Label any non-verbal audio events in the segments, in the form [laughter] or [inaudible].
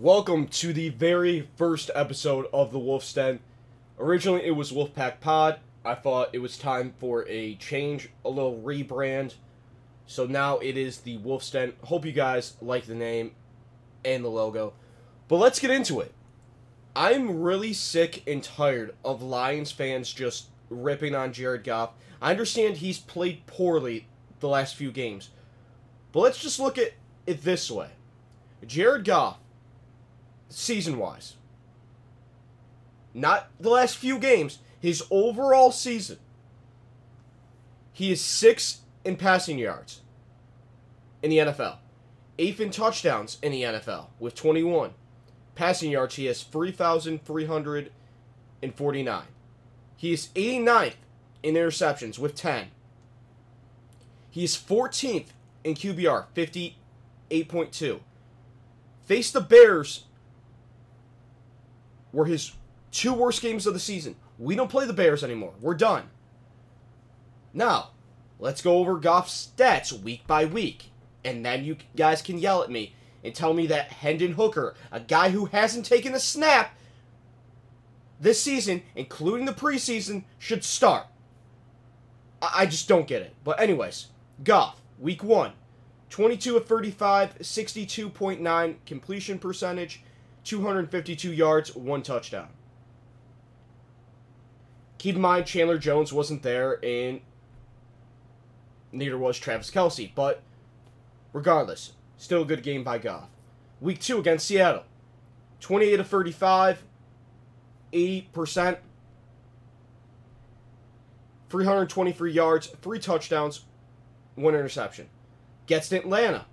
Welcome to the very first episode of the Wolf's Den. Originally, it was Wolfpack Pod. I thought it was time for a change, a little rebrand. So now it is the Wolf's Den. Hope you guys like the name and the logo. But let's get into it. I'm really sick and tired of Lions fans just ripping on Jared Goff. I understand he's played poorly the last few games. But let's just look at it this way Jared Goff, season wise, not the last few games, his overall season, he is sixth in passing yards in the NFL, eighth in touchdowns in the NFL with 21. Passing yards, he has 3,349. He is 89th in interceptions with 10. He is 14th in QBR, 58.2. Face the Bears were his two worst games of the season. We don't play the Bears anymore. We're done. Now, let's go over Goff's stats week by week. And then you guys can yell at me and tell me that Hendon Hooker, a guy who hasn't taken a snap this season, including the preseason, should start. I, I just don't get it. But, anyways, Goff, week one 22 of 35, 62.9 completion percentage, 252 yards, one touchdown. Keep in mind, Chandler Jones wasn't there, and neither was Travis Kelce. But regardless, still a good game by Goff. Week two against Seattle 28 of 35, 80%, 323 yards, three touchdowns, one interception. Gets to Atlanta.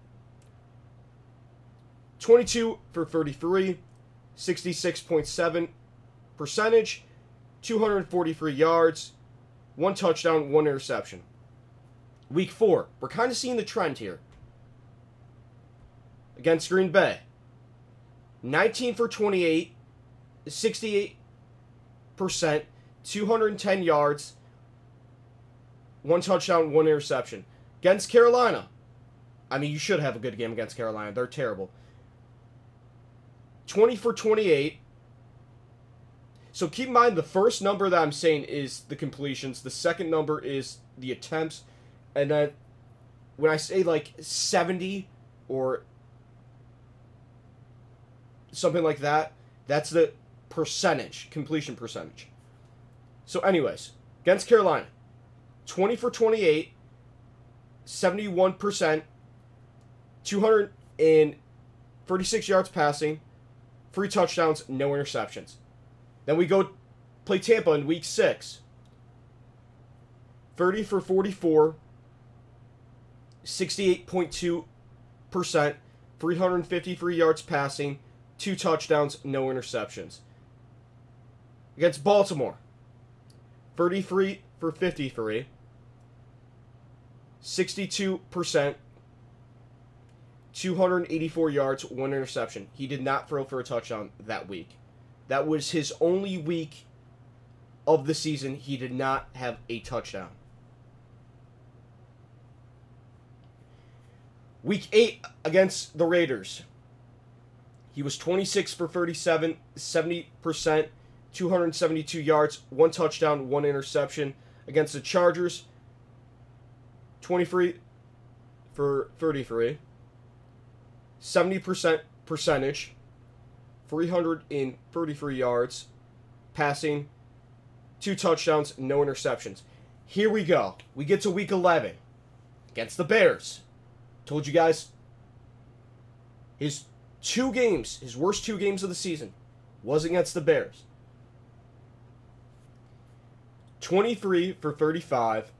22 for 33, 66.7 percentage, 243 yards, one touchdown, one interception. Week four, we're kind of seeing the trend here. Against Green Bay, 19 for 28, 68 percent, 210 yards, one touchdown, one interception. Against Carolina, I mean, you should have a good game against Carolina. They're terrible. 20 for 28. So keep in mind the first number that I'm saying is the completions, the second number is the attempts, and then when I say like 70 or something like that, that's the percentage, completion percentage. So, anyways, against Carolina, 20 for 28, 71%, 236 yards passing, three touchdowns, no interceptions. Then we go play Tampa in week six. 30 for 44, 68.2%, 353 yards passing, two touchdowns, no interceptions. Against Baltimore, 33 for 53, 62%, 284 yards, one interception. He did not throw for a touchdown that week. That was his only week of the season. He did not have a touchdown. Week 8 against the Raiders. He was 26 for 37, 70%, 272 yards, one touchdown, one interception. Against the Chargers, 23 for 33. 70% percentage, 333 yards, passing, two touchdowns, no interceptions. Here we go. We get to week 11 against the Bears. Told you guys his two games, his worst two games of the season, was against the Bears. 23 for 35,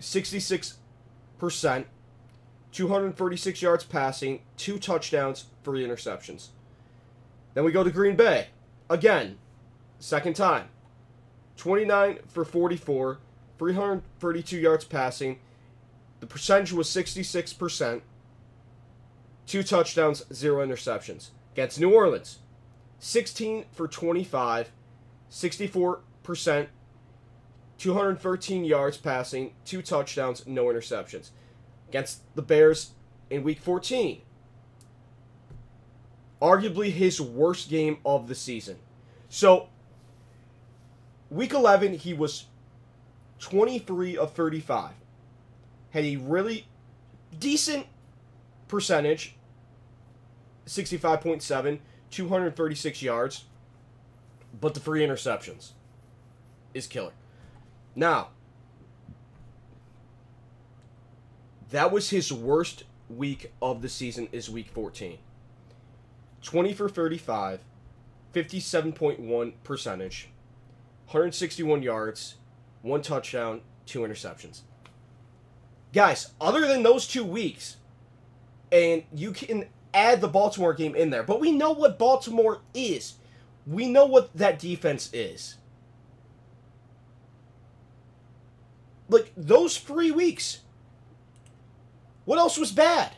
66%, 236 yards passing, two touchdowns, three interceptions. Then we go to Green Bay. Again, second time. 29 for 44, 332 yards passing. The percentage was 66%. Two touchdowns, zero interceptions. Against New Orleans, 16 for 25, 64%, 213 yards passing, two touchdowns, no interceptions against the Bears in week 14. arguably his worst game of the season. So, week 11, he was 23 of 35. Had a really decent percentage 65.7, 236 yards, but the free interceptions is killer. Now, that was his worst week of the season is week 14. 20 for 35, 57.1 percentage, 161 yards, one touchdown, two interceptions. Guys, other than those two weeks, and you can add the Baltimore game in there, but we know what Baltimore is. We know what that defense is. Like, those three weeks, what else was bad?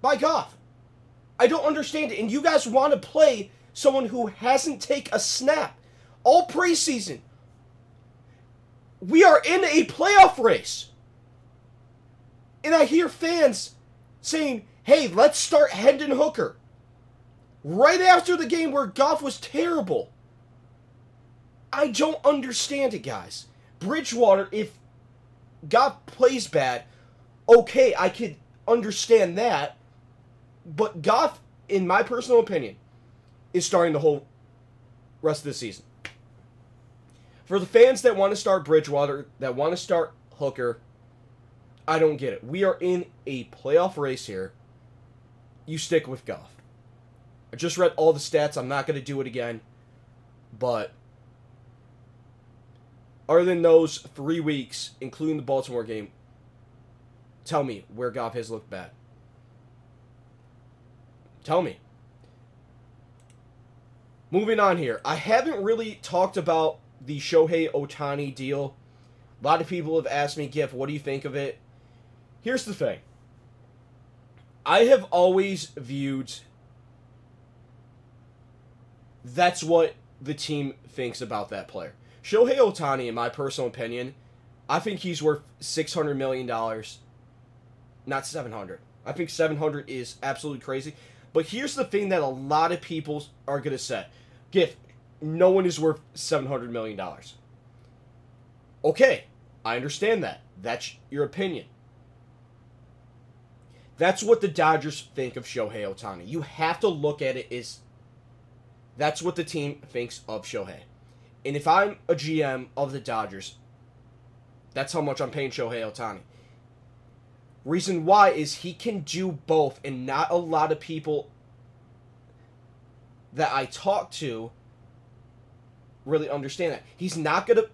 By God. I don't understand it. And you guys want to play someone who hasn't take a snap all preseason. We are in a playoff race. And I hear fans saying, hey, let's start Hendon Hooker. Right after the game where Goff was terrible. I don't understand it, guys. Bridgewater, if Goff plays bad, okay, I could understand that. But Goff, in my personal opinion, is starting the whole rest of the season. For the fans that want to start Bridgewater, that want to start Hooker, I don't get it. We are in a playoff race here. You stick with Goff. I just read all the stats. I'm not going to do it again. But other than those three weeks, including the Baltimore game, tell me where Goff has looked bad. Tell me. Moving on here. I haven't really talked about the Shohei Ohtani deal. A lot of people have asked me, Giff, what do you think of it? Here's the thing. I have always viewed that's what the team thinks about that player. Shohei Ohtani, in my personal opinion, I think he's worth $600 million. Not 700 I think 700 is absolutely crazy. But here's the thing that a lot of people are going to say. Giff, no one is worth $700 million. Okay, I understand that. That's your opinion. That's what the Dodgers think of Shohei Ohtani. You have to look at it as that's what the team thinks of Shohei. And if I'm a GM of the Dodgers, that's how much I'm paying Shohei Ohtani. Reason why is he can do both, and not a lot of people that I talk to really understand that. He's not going to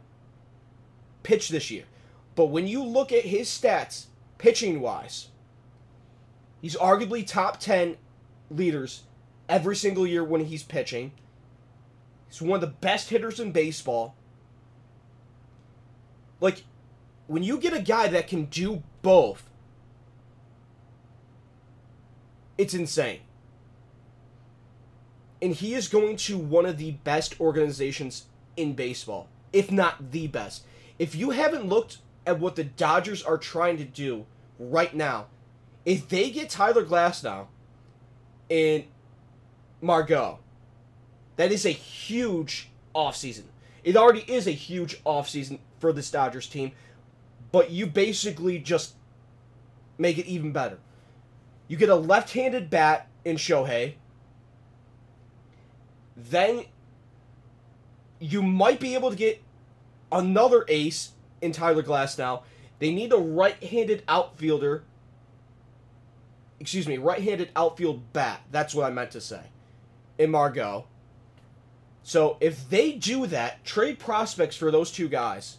pitch this year. But when you look at his stats, pitching wise, he's arguably top 10 leaders every single year when he's pitching. He's one of the best hitters in baseball. Like, when you get a guy that can do both, it's insane. And he is going to one of the best organizations in baseball, if not the best. If you haven't looked at what the Dodgers are trying to do right now, if they get Tyler Glasnow and Margot. That is a huge offseason. It already is a huge offseason for this Dodgers team, but you basically just make it even better. You get a left handed bat in Shohei. Then you might be able to get another ace in Tyler Glasnow. They need a right handed outfielder. Excuse me, right handed outfield bat. That's what I meant to say in Margot. So if they do that, trade prospects for those two guys.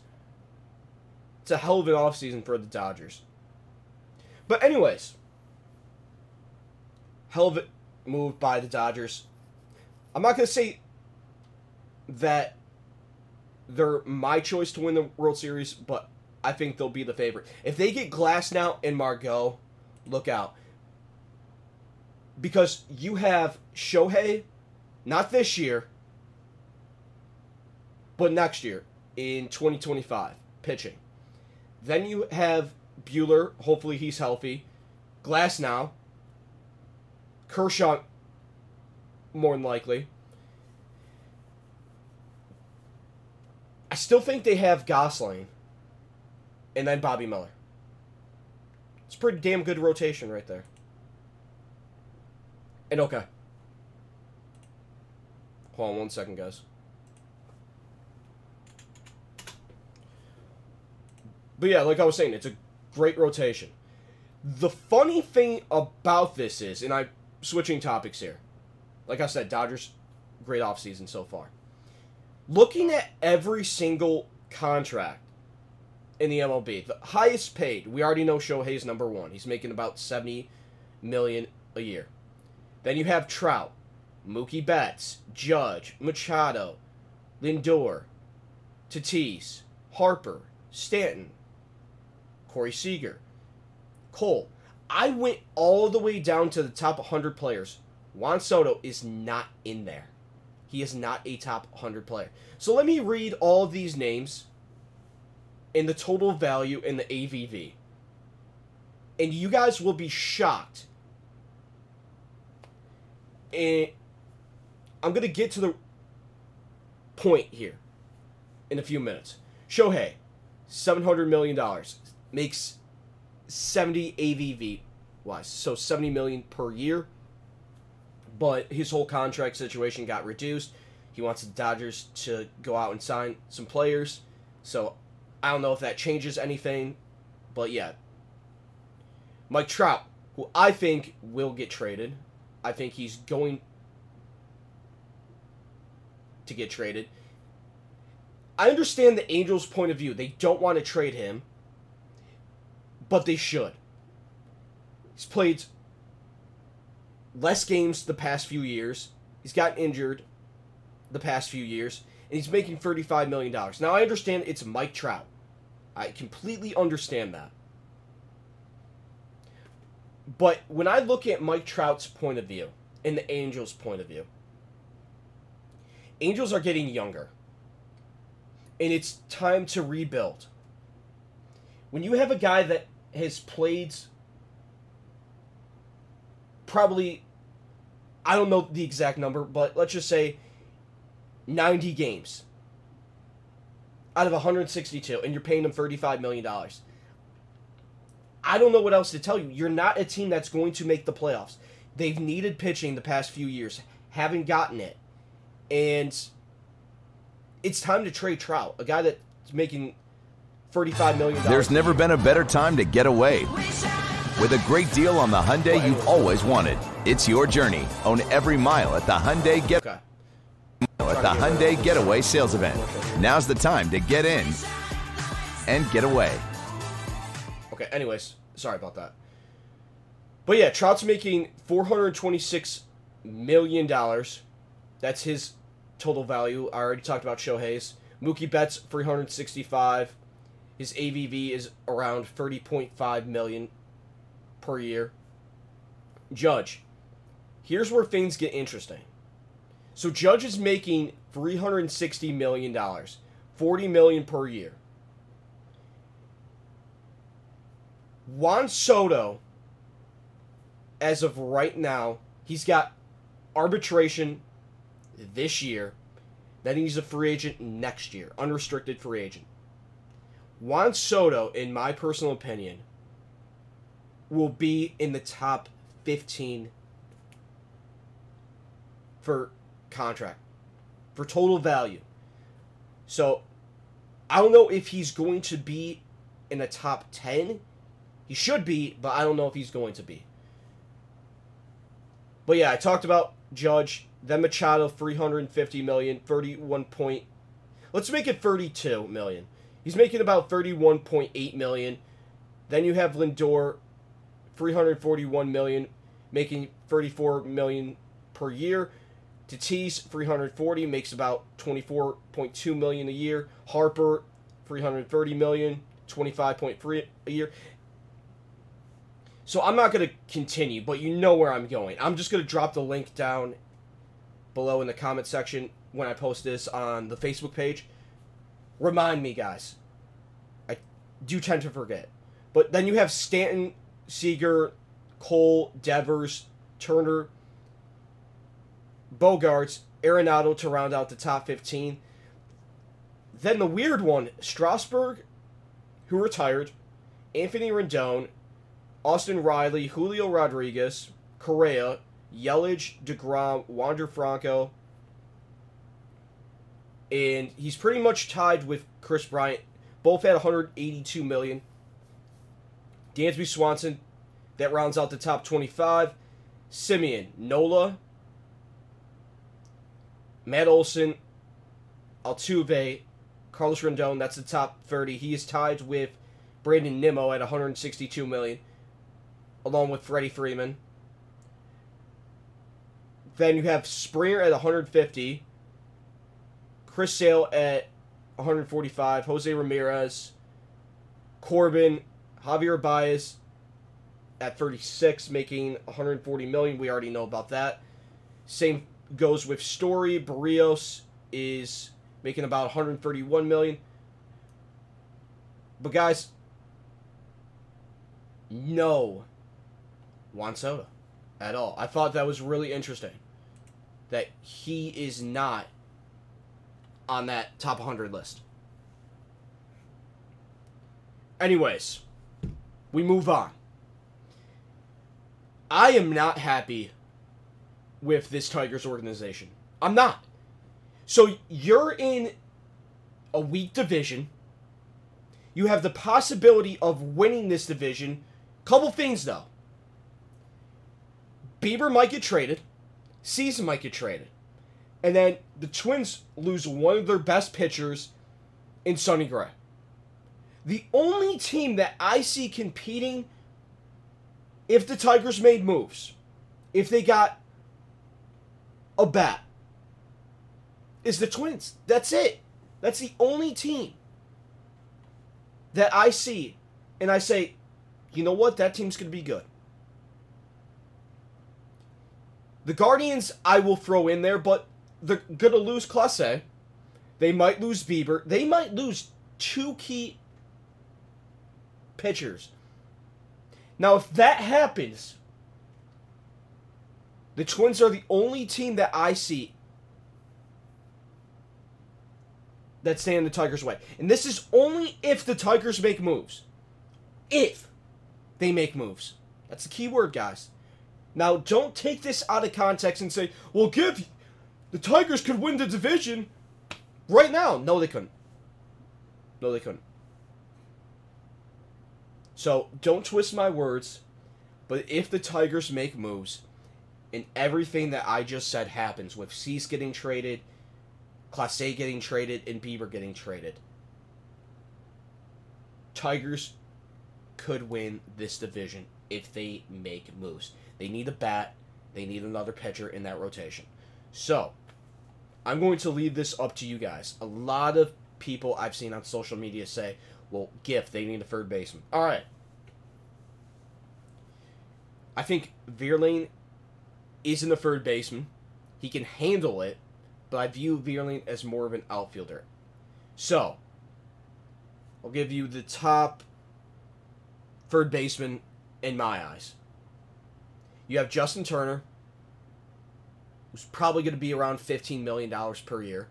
It's a hell of an offseason for the Dodgers. But anyways, hell of a move by the Dodgers. I'm not gonna say that they're my choice to win the World Series, but I think they'll be the favorite. If they get Glasnow and Margot, look out because you have Shohei, not this year, but next year in 2025, pitching. Then you have Buehler, hopefully he's healthy. Glasnow, Kershaw, more than likely. I still think they have Gonsolin and then Bobby Miller. It's pretty damn good rotation right there. And okay. Hold on one second, guys. But yeah, like I was saying, it's a great rotation. The funny thing about this is, and I'm switching topics here. Like I said, Dodgers, great offseason so far. Looking at every single contract in the MLB, the highest paid, we already know Shohei's number one. He's making about 70 million a year. Then you have Trout, Mookie Betts, Judge, Machado, Lindor, Tatis, Harper, Stanton, Corey Seager, Cole. I went all the way down to the top 100 players. Juan Soto is not in there. He is not a top 100 player. So let me read all these names and the total value in the AVV. And you guys will be shocked. And I'm going to get to the point here in a few minutes. Shohei, $700 million, makes 70 AVV wise, so 70 million per year. But his whole contract situation got reduced. He wants the Dodgers to go out and sign some players. So I don't know if that changes anything, but yeah. Mike Trout, who I think will get traded. I think he's going to get traded. I understand the Angels' point of view. They don't want to trade him, but they should. He's played less games the past few years. He's got injured the past few years, and he's making $35 million. Now, I understand it's Mike Trout. I completely understand that. But when I look at Mike Trout's point of view and the Angels' point of view, Angels are getting younger. And it's time to rebuild. When you have a guy that has played probably I don't know the exact number, but let's just say 90 games out of 162 and you're paying him 35 million dollars. I don't know what else to tell you. You're not a team that's going to make the playoffs. They've needed pitching the past few years, haven't gotten it. And it's time to trade Trout, a guy that's making $35 million. There's never been a better time to get away. With a great deal on the Hyundai you've always wanted. It's your journey. Own every mile at the Hyundai Get Okay. at the Hyundai Getaway Sales Event. Now's the time to get in and get away. Okay, anyways, sorry about that. But yeah, Trout's making $426 million. That's his total value. I already talked about Shohei's. Mookie Betts, 365. His AVV is around 30.5 million per year. Judge. Here's where things get interesting. So Judge is making 360 million dollars, 40 million per year. Juan Soto, as of right now, he's got arbitration this year. Then he's a free agent next year, unrestricted free agent. Juan Soto, in my personal opinion, will be in the top 15 for contract, for total value. So, I don't know if he's going to be in the top 10. He should be, but I don't know if he's going to be. But yeah, I talked about Judge, then Machado, 350 million, 31 point. Let's make it 32 million. He's making about 31.8 million. Then you have Lindor, 341 million, making 34 million per year. Tatis, 340, makes about 24.2 million a year. Harper, 330 million, 25.3 a year. So I'm not going to continue, but you know where I'm going. I'm just going to drop the link down below in the comment section when I post this on the Facebook page. Remind me, guys. I do tend to forget. But then you have Stanton, Seager, Cole, Devers, Turner, Bogaerts, Arenado to round out the top 15. Then the weird one, Strasburg, who retired, Anthony Rendon, Austin Riley, Julio Rodriguez, Correa, Yelich, DeGrom, Wander Franco, and he's pretty much tied with Kris Bryant. Both at 182 million. Dansby Swanson, that rounds out the top 25. Semien, Nola, Matt Olson, Altuve, Carlos Rodón. That's the top 30. He is tied with Brandon Nimmo at 162 million, along with Freddie Freeman. Then you have Springer at 150, Chris Sale at 145, Jose Ramirez, Corbin, Javier Baez at 36, making 140 million. We already know about that. Same goes with Story. Berrios is making about 131 million. But guys, no Juan Soto at all. I thought that was really interesting that he is not on that top 100 list. Anyways, we move on. I am not happy with this Tigers organization. I'm not. So you're in a weak division. You have the possibility of winning this division. Couple things though. Bieber might get traded. Season might get traded. And then the Twins lose one of their best pitchers in Sonny Gray. The only team that I see competing if the Tigers made moves, if they got a bat, is the Twins. That's it. That's the only team that I see and I say, you know what? That team's going to be good. The Guardians, I will throw in there, but they're to lose Clase. They might lose Bieber. They might lose two key pitchers. Now, if that happens, the Twins are the only team that I see that stand the Tigers' way. And this is only if the Tigers make moves. If they make moves. That's the key word, guys. Now, don't take this out of context and say, well, give the Tigers could win the division right now. No, they couldn't. No, they couldn't. So don't twist my words, but if the Tigers make moves and everything that I just said happens with Cease getting traded, Clase getting traded, and Bieber getting traded, Tigers could win this division if they make moves. They need a bat, they need another pitcher in that rotation. So, I'm going to leave this up to you guys. A lot of people I've seen on social media say, well, Gift, they need a third baseman. All right. I think Vierling isn't a third baseman. He can handle it, but I view Vierling as more of an outfielder. So, I'll give you the top third baseman in my eyes. You have Justin Turner, who's probably going to be around $15 million per year.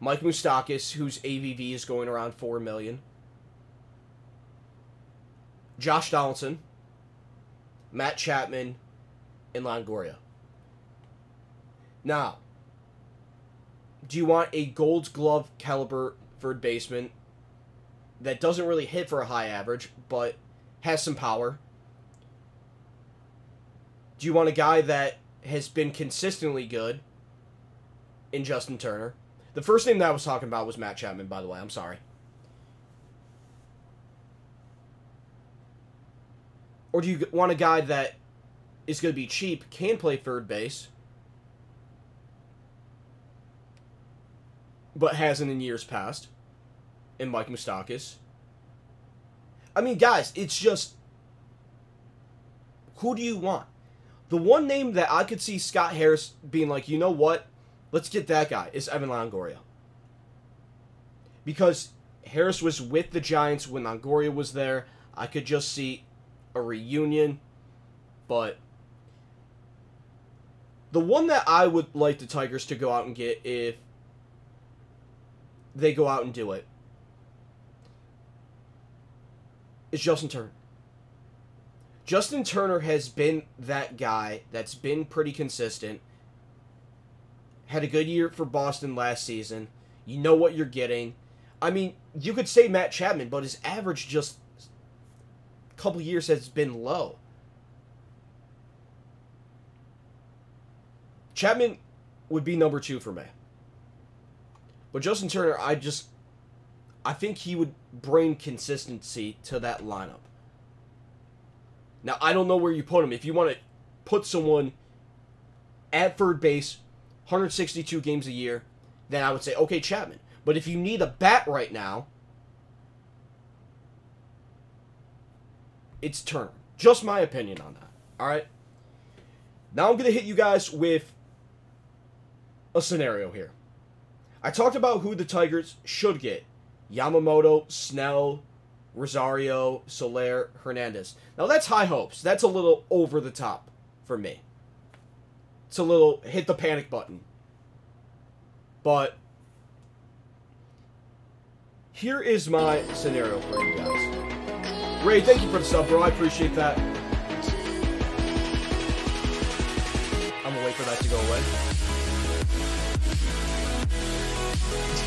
Mike Moustakas, whose AVV is going around 4 million. Josh Donaldson, Matt Chapman, and Longoria. Now, do you want a gold glove caliber third baseman that doesn't really hit for a high average, but has some power? Do you want a guy that has been consistently good in Justin Turner? The first name that I was talking about was Matt Chapman, by the way. I'm sorry. Or do you want a guy that is going to be cheap, can play third base, but hasn't in years past, in Mike Moustakas? I mean, guys, it's just who do you want? The one name that I could see Scott Harris being like, you know what? Let's get that guy is Evan Longoria. Because Harris was with the Giants when Longoria was there. I could just see a reunion, but The one that I would like the Tigers to go out and get if they go out and do it is Justin Turner. Justin Turner has been that guy that's been pretty consistent. Had a good year for Boston last season. You know what you're getting. I mean, you could say Matt Chapman, but his average just a couple years has been low. Chapman would be number two for me. But Justin Turner, I just I think he would bring consistency to that lineup. Now I don't know where you put him. If you want to put someone at third base, 162 games a year, then I would say okay Chapman. But if you need a bat right now, it's Turner. Just my opinion on that. All right. Now I'm gonna hit you guys with a scenario here. I talked about who the Tigers should get Yamamoto, Snell, Rosario, Soler, Hernandez. Now that's high hopes. That's a little over the top for me. It's a little hit the panic button. But here is my scenario for you guys. Ray, thank you for the sub, bro. I appreciate that. I'm gonna wait for that to go away.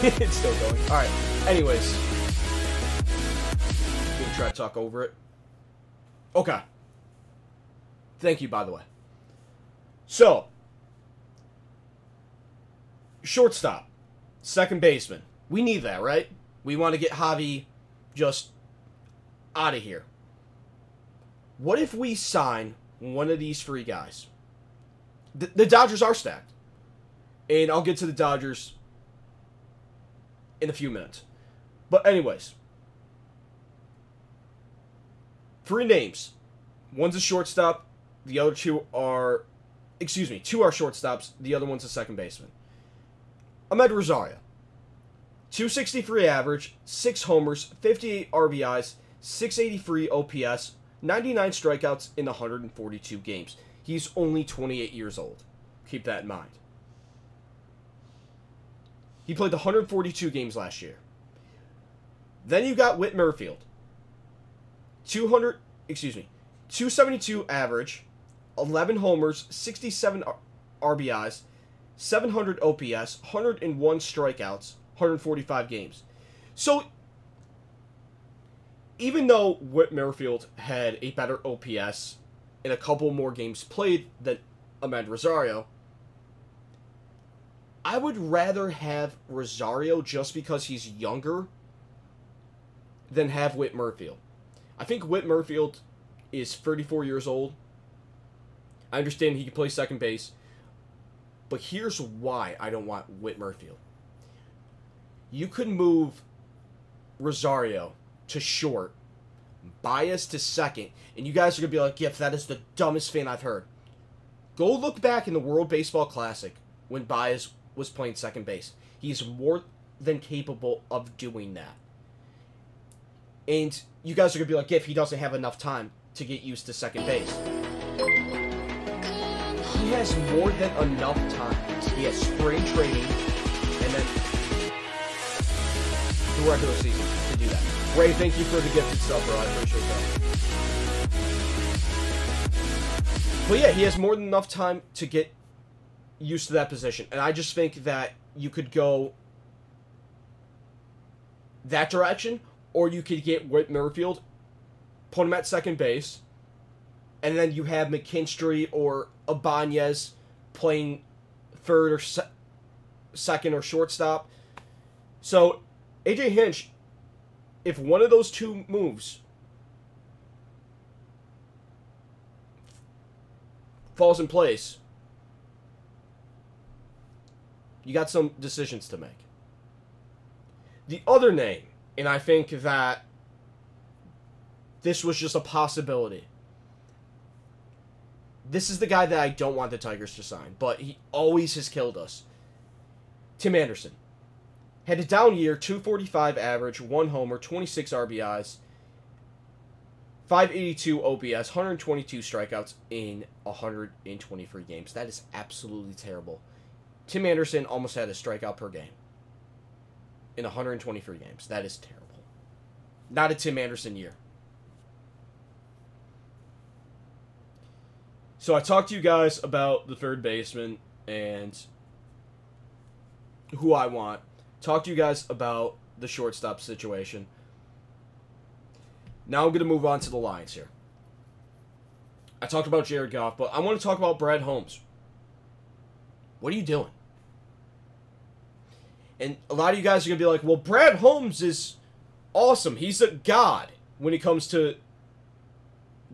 [laughs] it's still going. Alright. Anyways. Try to talk over it. Okay. Thank you, by the way. So, shortstop, second baseman. We need that, right? We want to get Javi just out of here. What if we sign one of these three guys? The, the Dodgers are stacked. And I'll get to the Dodgers in a few minutes. But, anyways, three names. One's a shortstop, the other two are, excuse me, two are shortstops, the other one's a second baseman. Amed Rosario. 263 average, 6 homers, 58 RBIs, 683 OPS, 99 strikeouts in 142 games. He's only 28 years old. Keep that in mind. He played 142 games last year. Then you got Whit Merrifield. 200, excuse me, 272 average, 11 homers, 67 RBIs, 700 OPS, 101 strikeouts, 145 games. So, even though Whit Merrifield had a better OPS in a couple more games played than Amed Rosario, I would rather have Rosario just because he's younger than have Whit Merrifield. I think Whit Merrifield is 34 years old. I understand he can play second base, but here's why I don't want Whit Merrifield. You could move Rosario to short, Baez to second, and you guys are gonna be like, yep, that is the dumbest thing I've heard." Go look back in the World Baseball Classic when Baez was playing second base. He's more than capable of doing that. And you guys are gonna be like, if he doesn't have enough time to get used to second base." He has more than enough time. He has spring training and then the regular season to do that. Ray, thank you for the gifted stuff, bro. I appreciate that. But yeah, he has more than enough time to get used to that position. And I just think that you could go that direction, or you could get Whit Merrifield, put him at second base, and then you have McKinstry or Ibanez playing third or se- second or shortstop. So AJ Hinch, if one of those two moves falls in place, you got some decisions to make. The other name, and I think that this was just a possibility. This is the guy that I don't want the Tigers to sign, but he always has killed us. Tim Anderson. Had a down year, 245 average, 1 homer, 26 RBIs, 582 OPS, 122 strikeouts in 123 games. That is absolutely terrible. Tim Anderson almost had a strikeout per game in 123 games. That is terrible. Not a Tim Anderson year. So I talked to you guys about the third baseman and who I want. Talked to you guys about the shortstop situation. Now I'm going to move on to the Lions here. I talked about Jared Goff, but I want to talk about Brad Holmes. What are you doing? And a lot of you guys are going to be like, well, Brad Holmes is awesome. He's a god when it comes to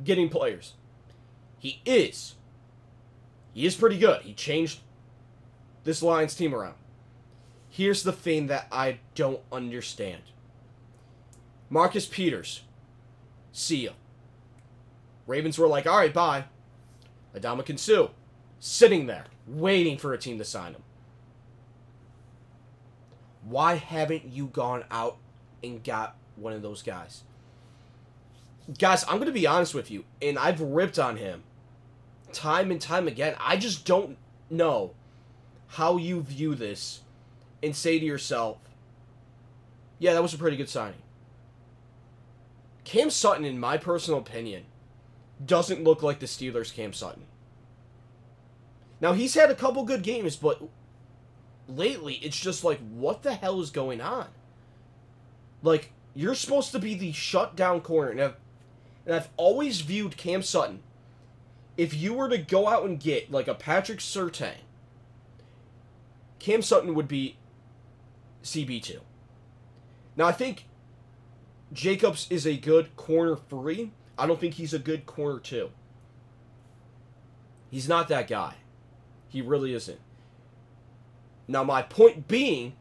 getting players. He is. He is pretty good. He changed this Lions team around. Here's the thing that I don't understand Marcus Peters. See ya. Ravens were like, all right, bye. Adama Suh, sitting there, waiting for a team to sign him. Why haven't you gone out and got one of those guys? Guys, I'm going to be honest with you, and I've ripped on him time and time again. I just don't know how you view this and say to yourself, yeah, that was a pretty good signing. Cam Sutton, in my personal opinion, doesn't look like the Steelers' Cam Sutton. Now, he's had a couple good games, but lately it's just like, what the hell is going on? Like, you're supposed to be the shutdown corner. And I've, and I've always viewed Cam Sutton, if you were to go out and get, like, a Patrick Surtain, Cam Sutton would be CB2. Now, I think Jacobs is a good corner three. I don't think he's a good corner two. He's not that guy. He really isn't. Now, my point being,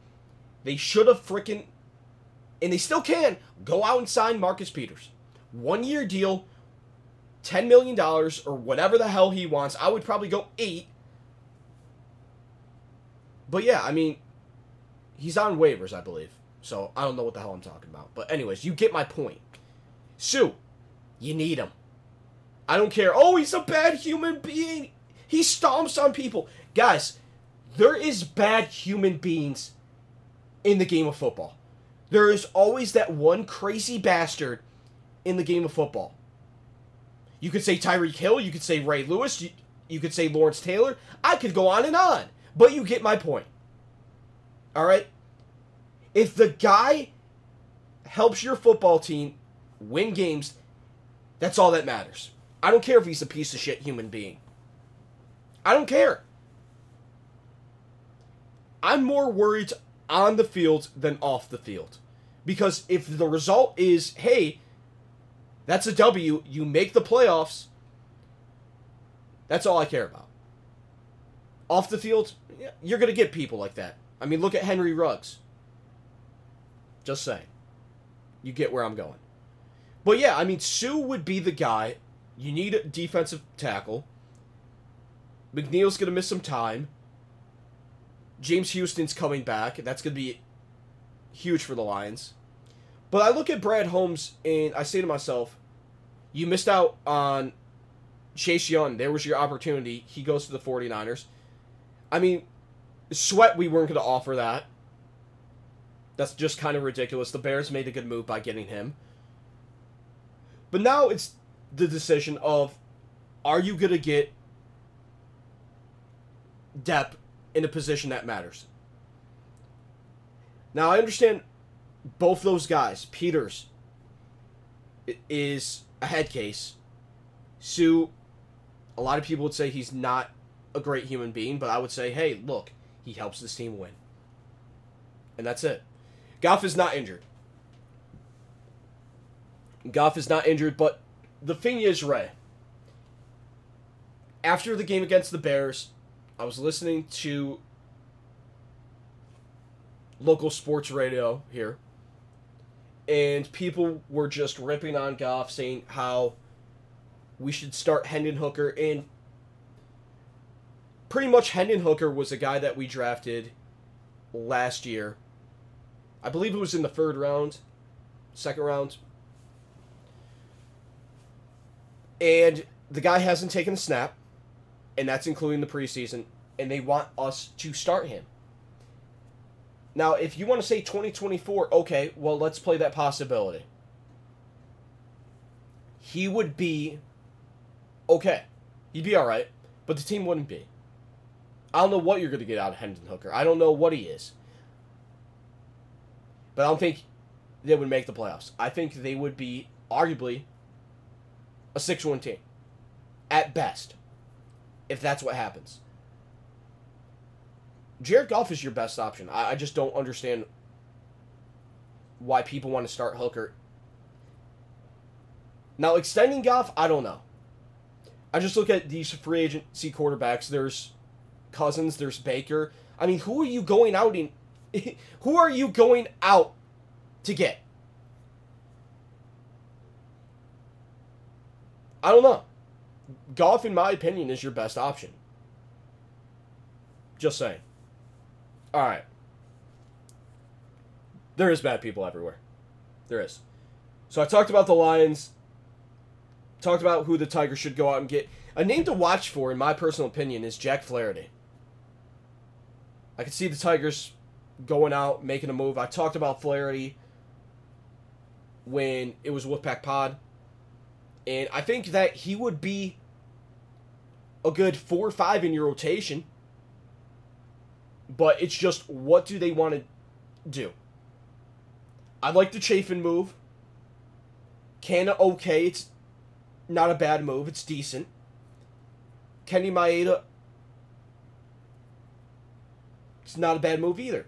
they should have freaking, and they still can, go out and sign Marcus Peters. One year deal, $10 million, or whatever the hell he wants. I would probably go eight. But yeah, I mean, he's on waivers, I believe. So I don't know what the hell I'm talking about. But anyways, you get my point. Suh, you need him. I don't care. Oh, he's a bad human being. He stomps on people. Guys, there is bad human beings in the game of football. There is always that one crazy bastard in the game of football. You could say Tyreek Hill, you could say Ray Lewis, you, you could say Lawrence Taylor. I could go on and on, but you get my point. All right? If the guy helps your football team win games, that's all that matters. I don't care if he's a piece of shit human being. I don't care. I'm more worried on the field than off the field. Because if the result is, hey, that's a W, you make the playoffs, that's all I care about. Off the field, you're going to get people like that. I mean, look at Henry Ruggs. Just saying. You get where I'm going. But yeah, I mean, Suh would be the guy. You need a defensive tackle. McNeill's going to miss some time. James Houston's coming back. That's going to be huge for the Lions. But I look at Brad Holmes and I say to myself, you missed out on Chase Young. There was your opportunity. He goes to the 49ers. I mean, Sweat, we weren't going to offer that. That's just kind of ridiculous. The Bears made a good move by getting him. But now it's the decision of are you going to get depth in a position that matters? Now, I understand both those guys, Peters is a head case. Suh, a lot of people would say he's not a great human being, but I would say, hey, look, he helps this team win. And that's it. Goff is not injured. Goff is not injured, but the thing is, Ray, after the game against the Bears, I was listening to local sports radio here, and people were just ripping on Goff, saying how we should start Hendon Hooker, and pretty much Hendon Hooker was a guy that we drafted last year. I believe it was in the third round, second round. And the guy hasn't taken a snap, and that's including the preseason, and they want us to start him. Now, if you want to say 2024, okay, well, let's play that possibility. He would be okay. He'd be all right, but the team wouldn't be. I don't know what you're going to get out of Hendon Hooker. I don't know what he is. But I don't think they would make the playoffs. I think they would be arguably a 6 1 team at best, if that's what happens. Jared Goff is your best option. I, I just don't understand why people want to start Hooker. Now, extending Goff, I don't know. I just look at these free agency quarterbacks. There's Cousins, there's Baker. I mean, who are you going out in? [laughs] who are you going out to get? I don't know. Goff, in my opinion, is your best option. Just saying. All right. There is bad people everywhere. There is. So I talked about the Lions. Talked about who the Tigers should go out and get. A name to watch for, in my personal opinion, is Jack Flaherty. I could see the Tigers going out, making a move. I talked about Flaherty when it was Wolfpack Pod. And I think that he would be a good four or five in your rotation. But it's just what do they want to do? I like the Chafin move. Canha okay, it's not a bad move, it's decent. Kenta Maeda, it's not a bad move either.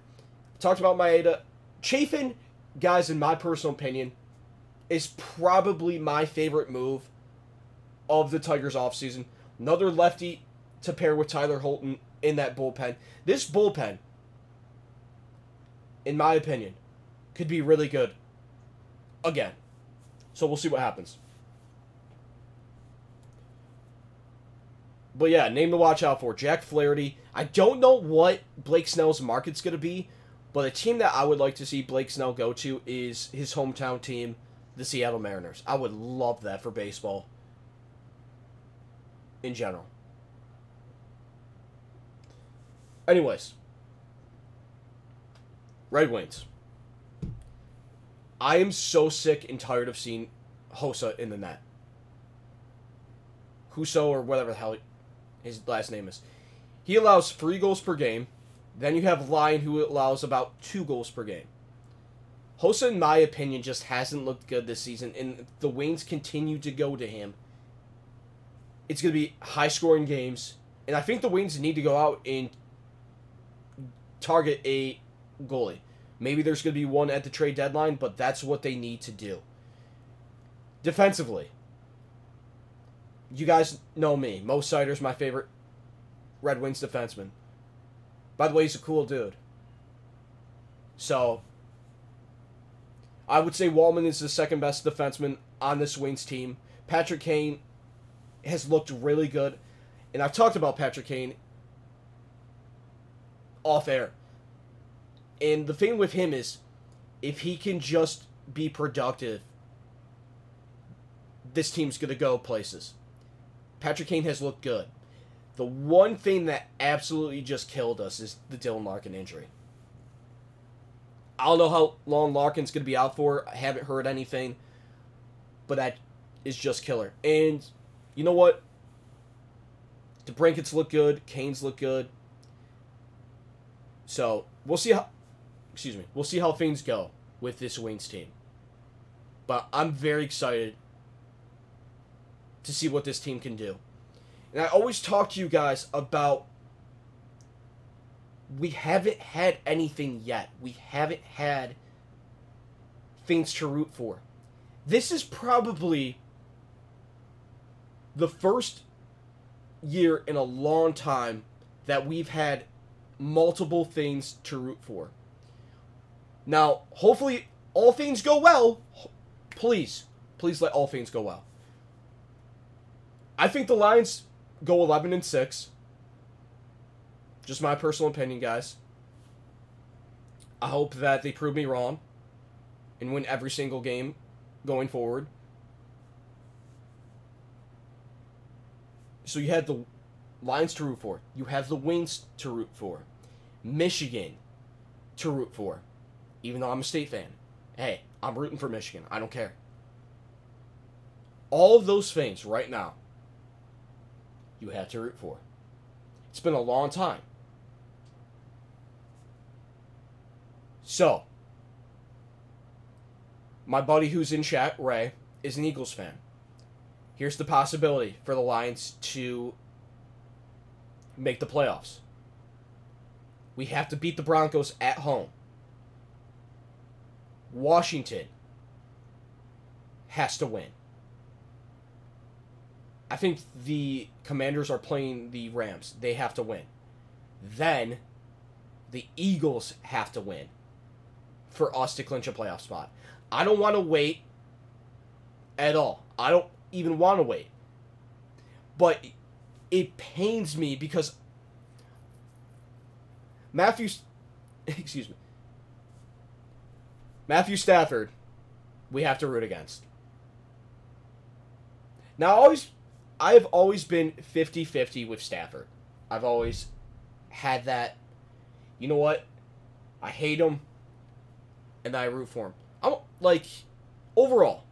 Talked about Maeda. Chafin, guys, in my personal opinion, is probably my favorite move of the Tigers offseason. Another lefty to pair with Tyler Holton in that bullpen. This bullpen, in my opinion, could be really good again. So we'll see what happens. But yeah, name to watch out for Jack Flaherty. I don't know what Blake Snell's market's going to be, but a team that I would like to see Blake Snell go to is his hometown team, the Seattle Mariners. I would love that for baseball in general. Anyways, Red Wings. I am so sick and tired of seeing Hossa in the net. Husso or whatever the hell his last name is. He allows three goals per game. Then you have Lyon who allows about two goals per game. Hossa, in my opinion, just hasn't looked good this season, and the Wings continue to go to him. It's going to be high scoring games, and I think the Wings need to go out and target a goalie. Maybe there's going to be one at the trade deadline, but that's what they need to do. Defensively, you guys know me. Mo Seider's my favorite Red Wings defenseman. By the way, he's a cool dude. So, I would say Walman is the second best defenseman on this Wings team. Patrick Kane has looked really good. And I've talked about Patrick Kane off air. And the thing with him is, if he can just be productive, this team's going to go places. Patrick Kane has looked good. The one thing that absolutely just killed us is the Dylan Larkin injury. I don't know how long Larkin's going to be out for. I haven't heard anything. But that is just killer. And you know what? DeBrincat's look good. Canes look good. So we'll see how. Excuse me. We'll see how things go with this Wings team. But I'm very excited to see what this team can do. And I always talk to you guys about we haven't had anything yet. We haven't had things to root for. This is probably the first year in a long time that we've had multiple things to root for. Now, hopefully, all things go well. Please, please let all things go well. I think the Lions go 11 and 6. Just my personal opinion, guys. I hope that they prove me wrong and win every single game going forward. So you have the Lions to root for. You have the Wings to root for. Michigan to root for. Even though I'm a state fan. Hey, I'm rooting for Michigan. I don't care. All of those things right now, you have to root for. It's been a long time. So, my buddy who's in chat, Ray, is an Eagles fan. Here's the possibility for the Lions to make the playoffs. We have to beat the Broncos at home. Washington has to win. I think the Commanders are playing the Rams. They have to win. Then the Eagles have to win for us to clinch a playoff spot. I don't want to wait at all. I don't even want to wait. But it pains me because Matthew, [laughs] excuse me, Matthew Stafford, we have to root against. Now, I always, I have always been 50-50 with Stafford. I've always had that. You know what? I hate him, and I root for him. I'm like, overall,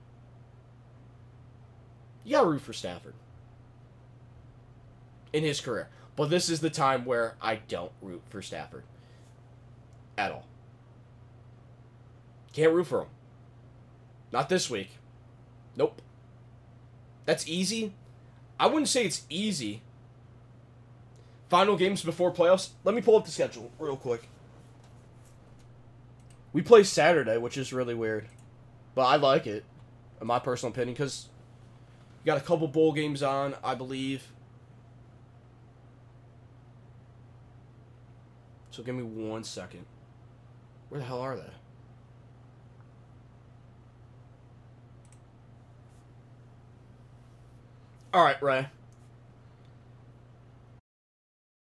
you gotta root for Stafford in his career. But this is the time where I don't root for Stafford at all. Can't root for him. Not this week. Nope. That's easy. I wouldn't say it's easy. Final games before playoffs. Let me pull up the schedule real quick. We play Saturday, which is really weird. But I like it, in my personal opinion, because got a couple bowl games on, I believe. So give me one second. Where the hell are they? All right, Ray.